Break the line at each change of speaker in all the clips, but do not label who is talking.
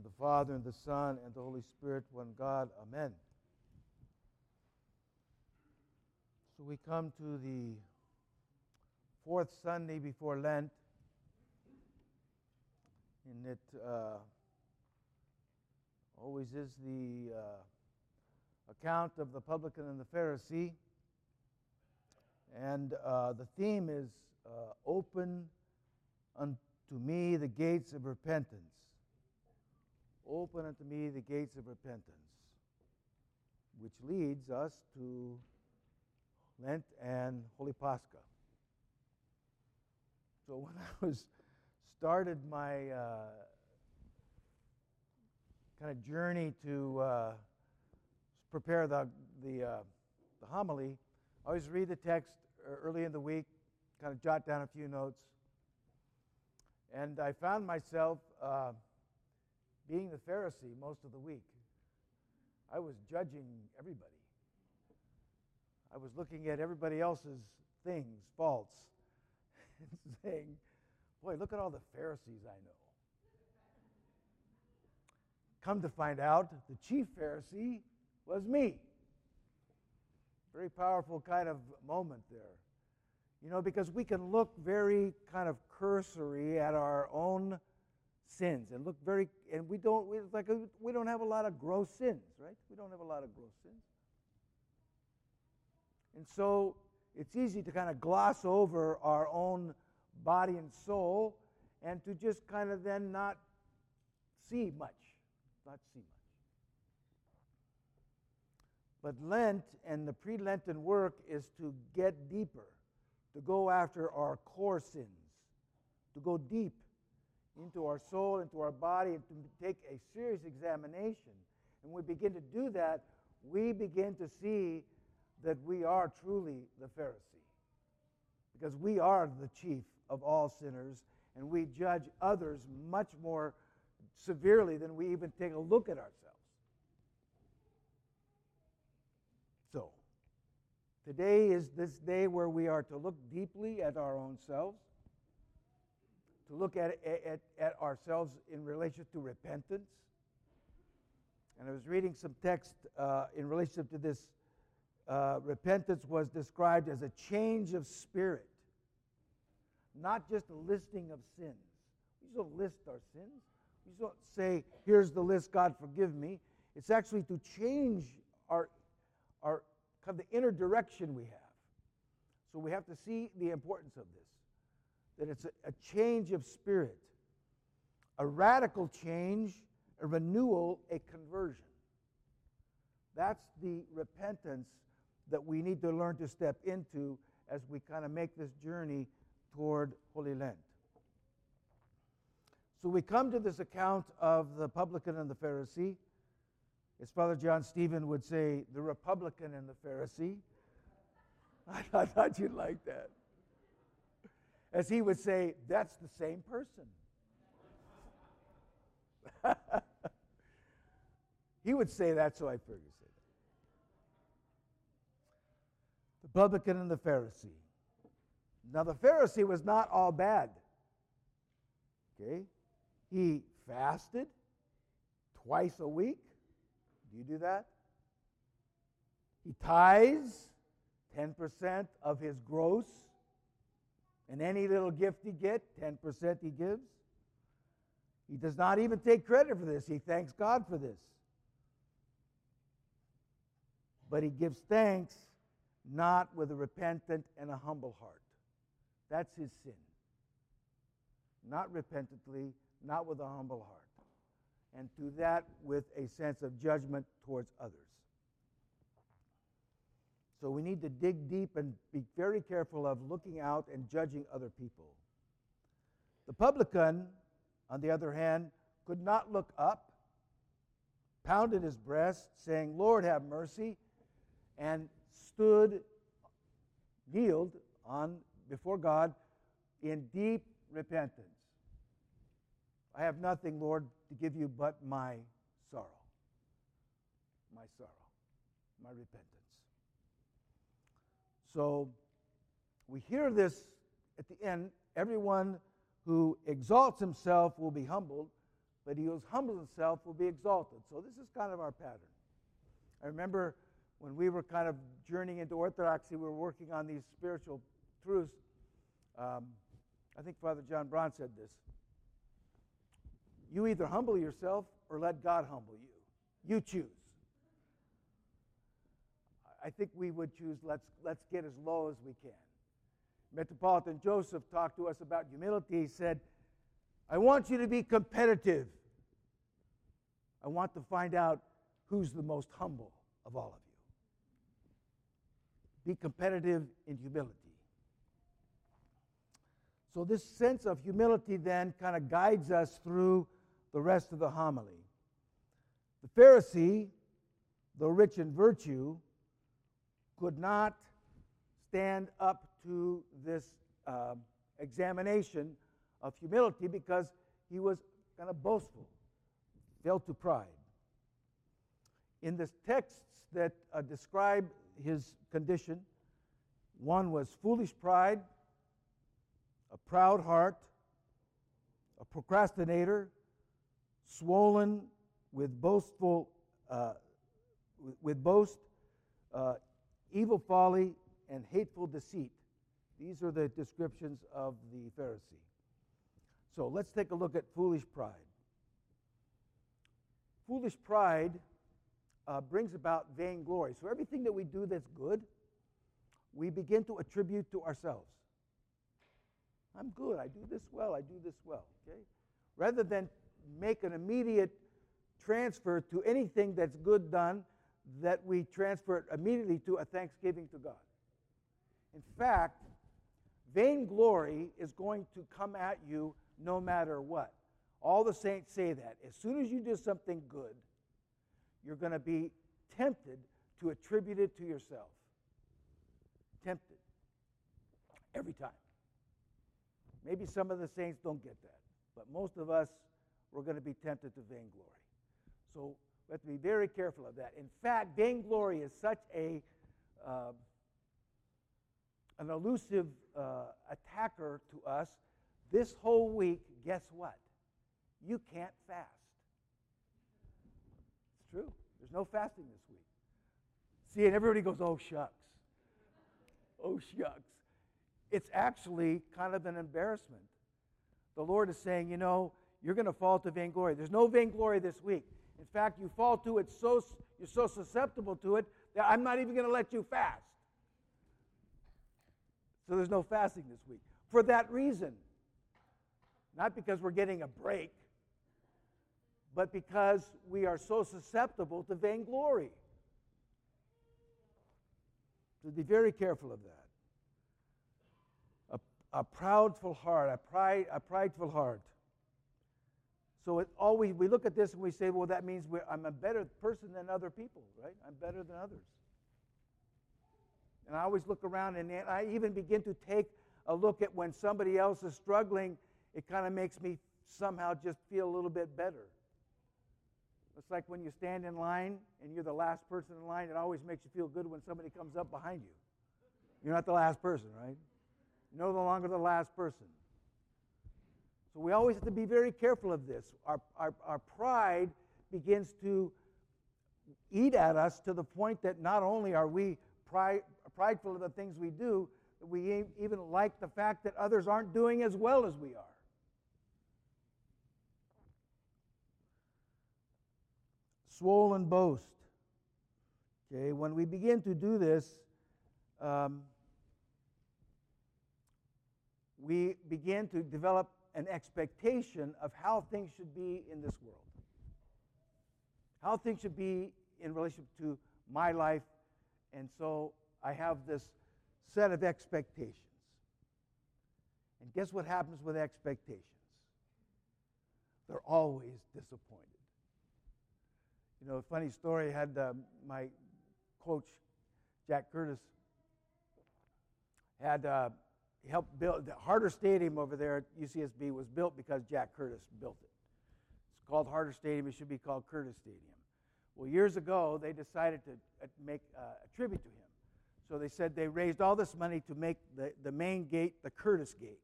of the Father, and the Son, and the Holy Spirit, one God. Amen. So we come to the fourth Sunday before Lent, and it uh, always is the uh, account of the publican and the Pharisee. And uh, the theme is uh, Open unto me the gates of repentance. Open unto me the gates of repentance, which leads us to Lent and Holy Pascha. So when I was started my uh, kind of journey to uh, prepare the the, uh, the homily, I always read the text early in the week, kind of jot down a few notes, and I found myself uh, being the Pharisee most of the week. I was judging everybody. I was looking at everybody else's things, faults, and saying, Boy, look at all the Pharisees I know. Come to find out, the chief Pharisee was me. Very powerful kind of moment there. You know, because we can look very kind of cursory at our own sins and look very, and we don't, it's like a, we don't have a lot of gross sins, right? We don't have a lot of gross sins. And so it's easy to kind of gloss over our own body and soul and to just kind of then not see much, not see much. But Lent and the pre Lenten work is to get deeper, to go after our core sins, to go deep into our soul, into our body, and to take a serious examination. And we begin to do that, we begin to see that we are truly the Pharisee. Because we are the chief of all sinners, and we judge others much more severely than we even take a look at ourselves. So, today is this day where we are to look deeply at our own selves, to look at, at, at ourselves in relation to repentance. And I was reading some text uh, in relation to this. Uh, repentance was described as a change of spirit, not just a listing of sins. We don't list our sins. We don't say, here's the list, God forgive me. It's actually to change our our kind of the inner direction we have. So we have to see the importance of this that it's a, a change of spirit, a radical change, a renewal, a conversion. That's the repentance that we need to learn to step into as we kind of make this journey toward Holy Lent. So we come to this account of the publican and the Pharisee as Father John Stephen would say, the Republican and the Pharisee. I thought you'd like that. As he would say, that's the same person. he would say that, so I figured say that. The publican and the Pharisee. Now, the Pharisee was not all bad. Okay? He fasted twice a week. Do you do that? He tithes 10% of his gross. And any little gift he gets, 10% he gives. He does not even take credit for this. He thanks God for this. But he gives thanks not with a repentant and a humble heart. That's his sin. Not repentantly, not with a humble heart and to that with a sense of judgment towards others. So we need to dig deep and be very careful of looking out and judging other people. The publican, on the other hand, could not look up, pounded his breast, saying, Lord, have mercy, and stood, kneeled on before God in deep repentance. I have nothing, Lord, to give you but my sorrow. My sorrow, my repentance. So we hear this at the end everyone who exalts himself will be humbled, but he who humbles himself will be exalted. So this is kind of our pattern. I remember when we were kind of journeying into orthodoxy, we were working on these spiritual truths. Um, I think Father John Braun said this. You either humble yourself or let God humble you. You choose. I think we would choose let's, let's get as low as we can. Metropolitan Joseph talked to us about humility. He said, I want you to be competitive. I want to find out who's the most humble of all of you. Be competitive in humility. So, this sense of humility then kind of guides us through the rest of the homily. The Pharisee, though rich in virtue, could not stand up to this uh, examination of humility because he was kind of boastful, fell to pride. In the texts that uh, describe his condition, one was foolish pride, a proud heart, a procrastinator, swollen with boastful, uh, with boast, uh, evil folly, and hateful deceit. These are the descriptions of the Pharisee. So let's take a look at foolish pride. Foolish pride uh, brings about vainglory. So everything that we do that's good, we begin to attribute to ourselves. I'm good. I do this well. I do this well. Okay? Rather than make an immediate transfer to anything that's good done, that we transfer it immediately to a thanksgiving to God. In fact, vainglory is going to come at you no matter what. All the saints say that. As soon as you do something good, you're going to be tempted to attribute it to yourself. Tempted. Every time. Maybe some of the saints don't get that, but most of us, we're going to be tempted to vainglory. So we have to be very careful of that. In fact, vainglory is such a uh, an elusive uh, attacker to us. This whole week, guess what? You can't fast. It's true. There's no fasting this week. See, and everybody goes, oh, shucks. Oh, shucks. It's actually kind of an embarrassment. The Lord is saying, you know, you're going to fall to vainglory. There's no vainglory this week. In fact, you fall to it so you're so susceptible to it that I'm not even going to let you fast. So there's no fasting this week. For that reason. Not because we're getting a break, but because we are so susceptible to vainglory. So be very careful of that. A, a proudful heart, a, pride, a prideful heart. So always we look at this and we say, well, that means I'm a better person than other people, right? I'm better than others. And I always look around and I even begin to take a look at when somebody else is struggling, it kind of makes me somehow just feel a little bit better. It's like when you stand in line and you're the last person in line, it always makes you feel good when somebody comes up behind you. You're not the last person, right? No longer the last person. So we always have to be very careful of this. Our, our, our pride begins to eat at us to the point that not only are we pride, prideful of the things we do, we even like the fact that others aren't doing as well as we are. Swollen boast. Okay, when we begin to do this, um, we begin to develop an expectation of how things should be in this world. How things should be in relation to my life. And so I have this set of expectations. And guess what happens with expectations? They're always disappointed. You know, a funny story I had uh, my coach, Jack Curtis, had uh, helped build the Harder Stadium over there at UCSB was built because Jack Curtis built it. It's called Harder Stadium. It should be called Curtis Stadium. Well, years ago, they decided to uh, make uh, a tribute to him. So they said they raised all this money to make the, the main gate the Curtis Gate.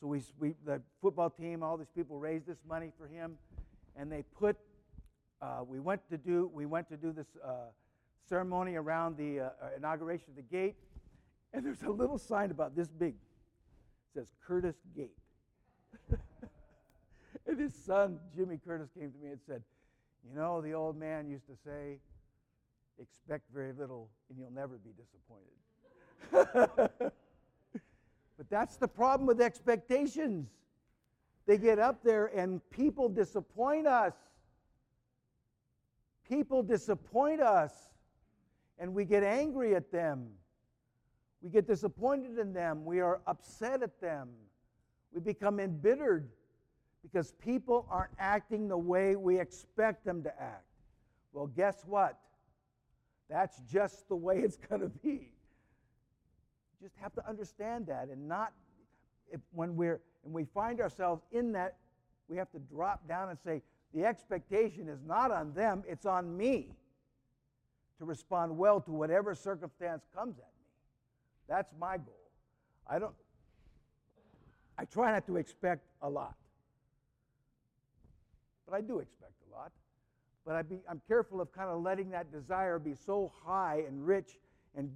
So we, we, the football team, all these people raised this money for him, and they put. Uh, we went to do we went to do this uh, ceremony around the uh, inauguration of the gate, and there's a little sign about this big. It says Curtis Gate. and his son Jimmy Curtis came to me and said, "You know, the old man used to say." Expect very little, and you'll never be disappointed. But that's the problem with expectations. They get up there and people disappoint us. People disappoint us. And we get angry at them. We get disappointed in them. We are upset at them. We become embittered because people aren't acting the way we expect them to act. Well, guess what? That's just the way it's going to be You just have to understand that and not if, when we're and we find ourselves in that we have to drop down and say the expectation is not on them it's on me to respond well to whatever circumstance comes at me that's my goal i don't i try not to expect a lot but i do expect a lot but I i'm careful of kind of letting that desire be so high and rich and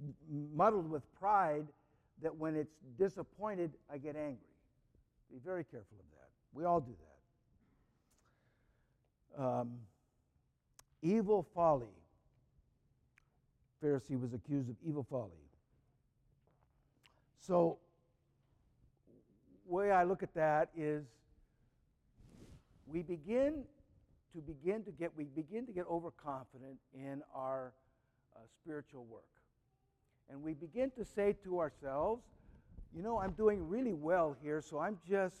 muddled with pride that when it's disappointed, I get angry. Be very careful of that. We all do that. Um, evil folly. Pharisee was accused of evil folly. So, way I look at that is we begin to begin to get we begin to get overconfident in our uh, spiritual work and we begin to say to ourselves, you know, I'm doing really well here, so I'm just,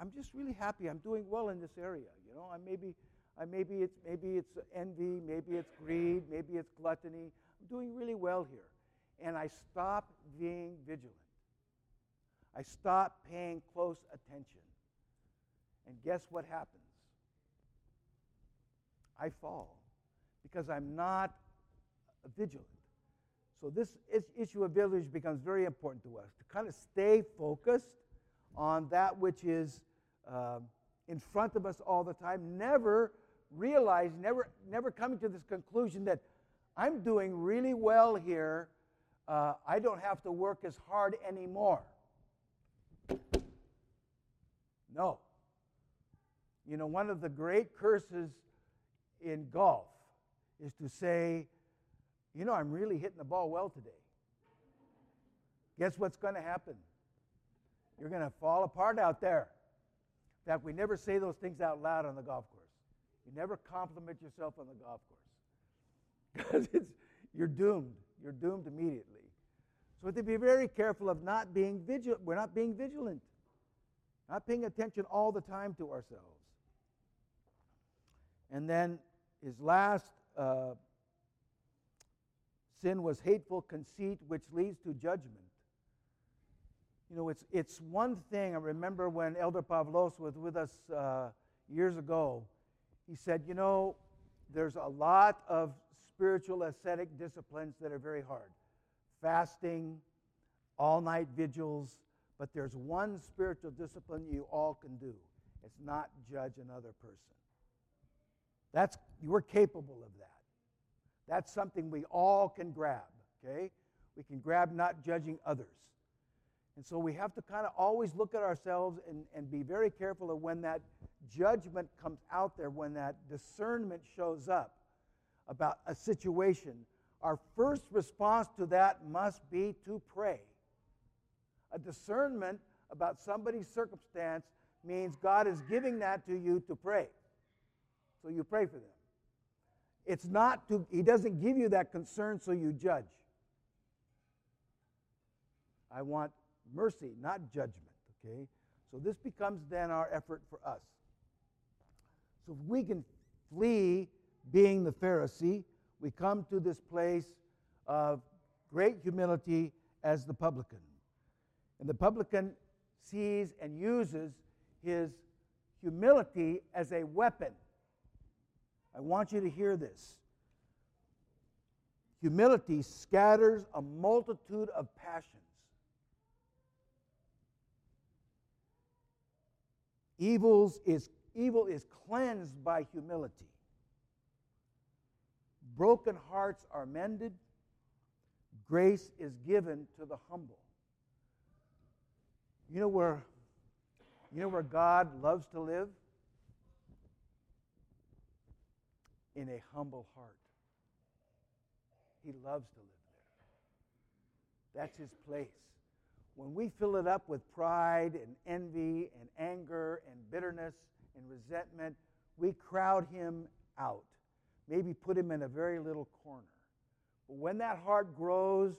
I'm just really happy. I'm doing well in this area. You know, I maybe, I maybe it's maybe it's envy, maybe it's greed, maybe it's gluttony. I'm doing really well here, and I stop being vigilant. I stop paying close attention, and guess what happens? I fall because I'm not vigilant. So this issue of village becomes very important to us to kind of stay focused on that which is uh, in front of us all the time. Never realize, never, never coming to this conclusion that I'm doing really well here. Uh, I don't have to work as hard anymore. No. You know, one of the great curses in golf is to say, you know, I'm really hitting the ball well today. Guess what's going to happen? You're going to fall apart out there. In fact, we never say those things out loud on the golf course. You never compliment yourself on the golf course because you're doomed. You're doomed immediately. So we have to be very careful of not being vigilant. We're not being vigilant, not paying attention all the time to ourselves. And then his last uh, Sin was hateful conceit, which leads to judgment. You know, it's, it's one thing. I remember when Elder Pavlos was with us uh, years ago, he said, You know, there's a lot of spiritual ascetic disciplines that are very hard fasting, all night vigils, but there's one spiritual discipline you all can do it's not judge another person. That's, we're capable of that. That's something we all can grab, okay? We can grab not judging others. And so we have to kind of always look at ourselves and, and be very careful of when that judgment comes out there, when that discernment shows up about a situation. Our first response to that must be to pray. A discernment about somebody's circumstance means God is giving that to you to pray. So you pray for them. It's not to, he doesn't give you that concern so you judge. I want mercy, not judgment, okay? So this becomes then our effort for us. So if we can flee being the Pharisee, we come to this place of great humility as the publican. And the publican sees and uses his humility as a weapon I want you to hear this. Humility scatters a multitude of passions. Evils is, evil is cleansed by humility. Broken hearts are mended. Grace is given to the humble. You know where, you know where God loves to live? In a humble heart. He loves to live there. That's his place. When we fill it up with pride and envy and anger and bitterness and resentment, we crowd him out. Maybe put him in a very little corner. But when that heart grows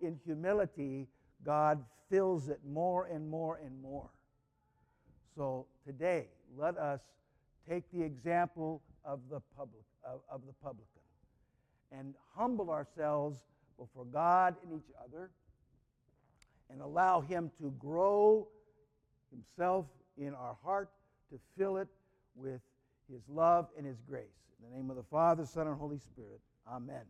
in humility, God fills it more and more and more. So today, let us take the example of the public of, of the publican and humble ourselves before God and each other and allow him to grow himself in our heart to fill it with his love and his grace. In the name of the Father, Son, and Holy Spirit. Amen.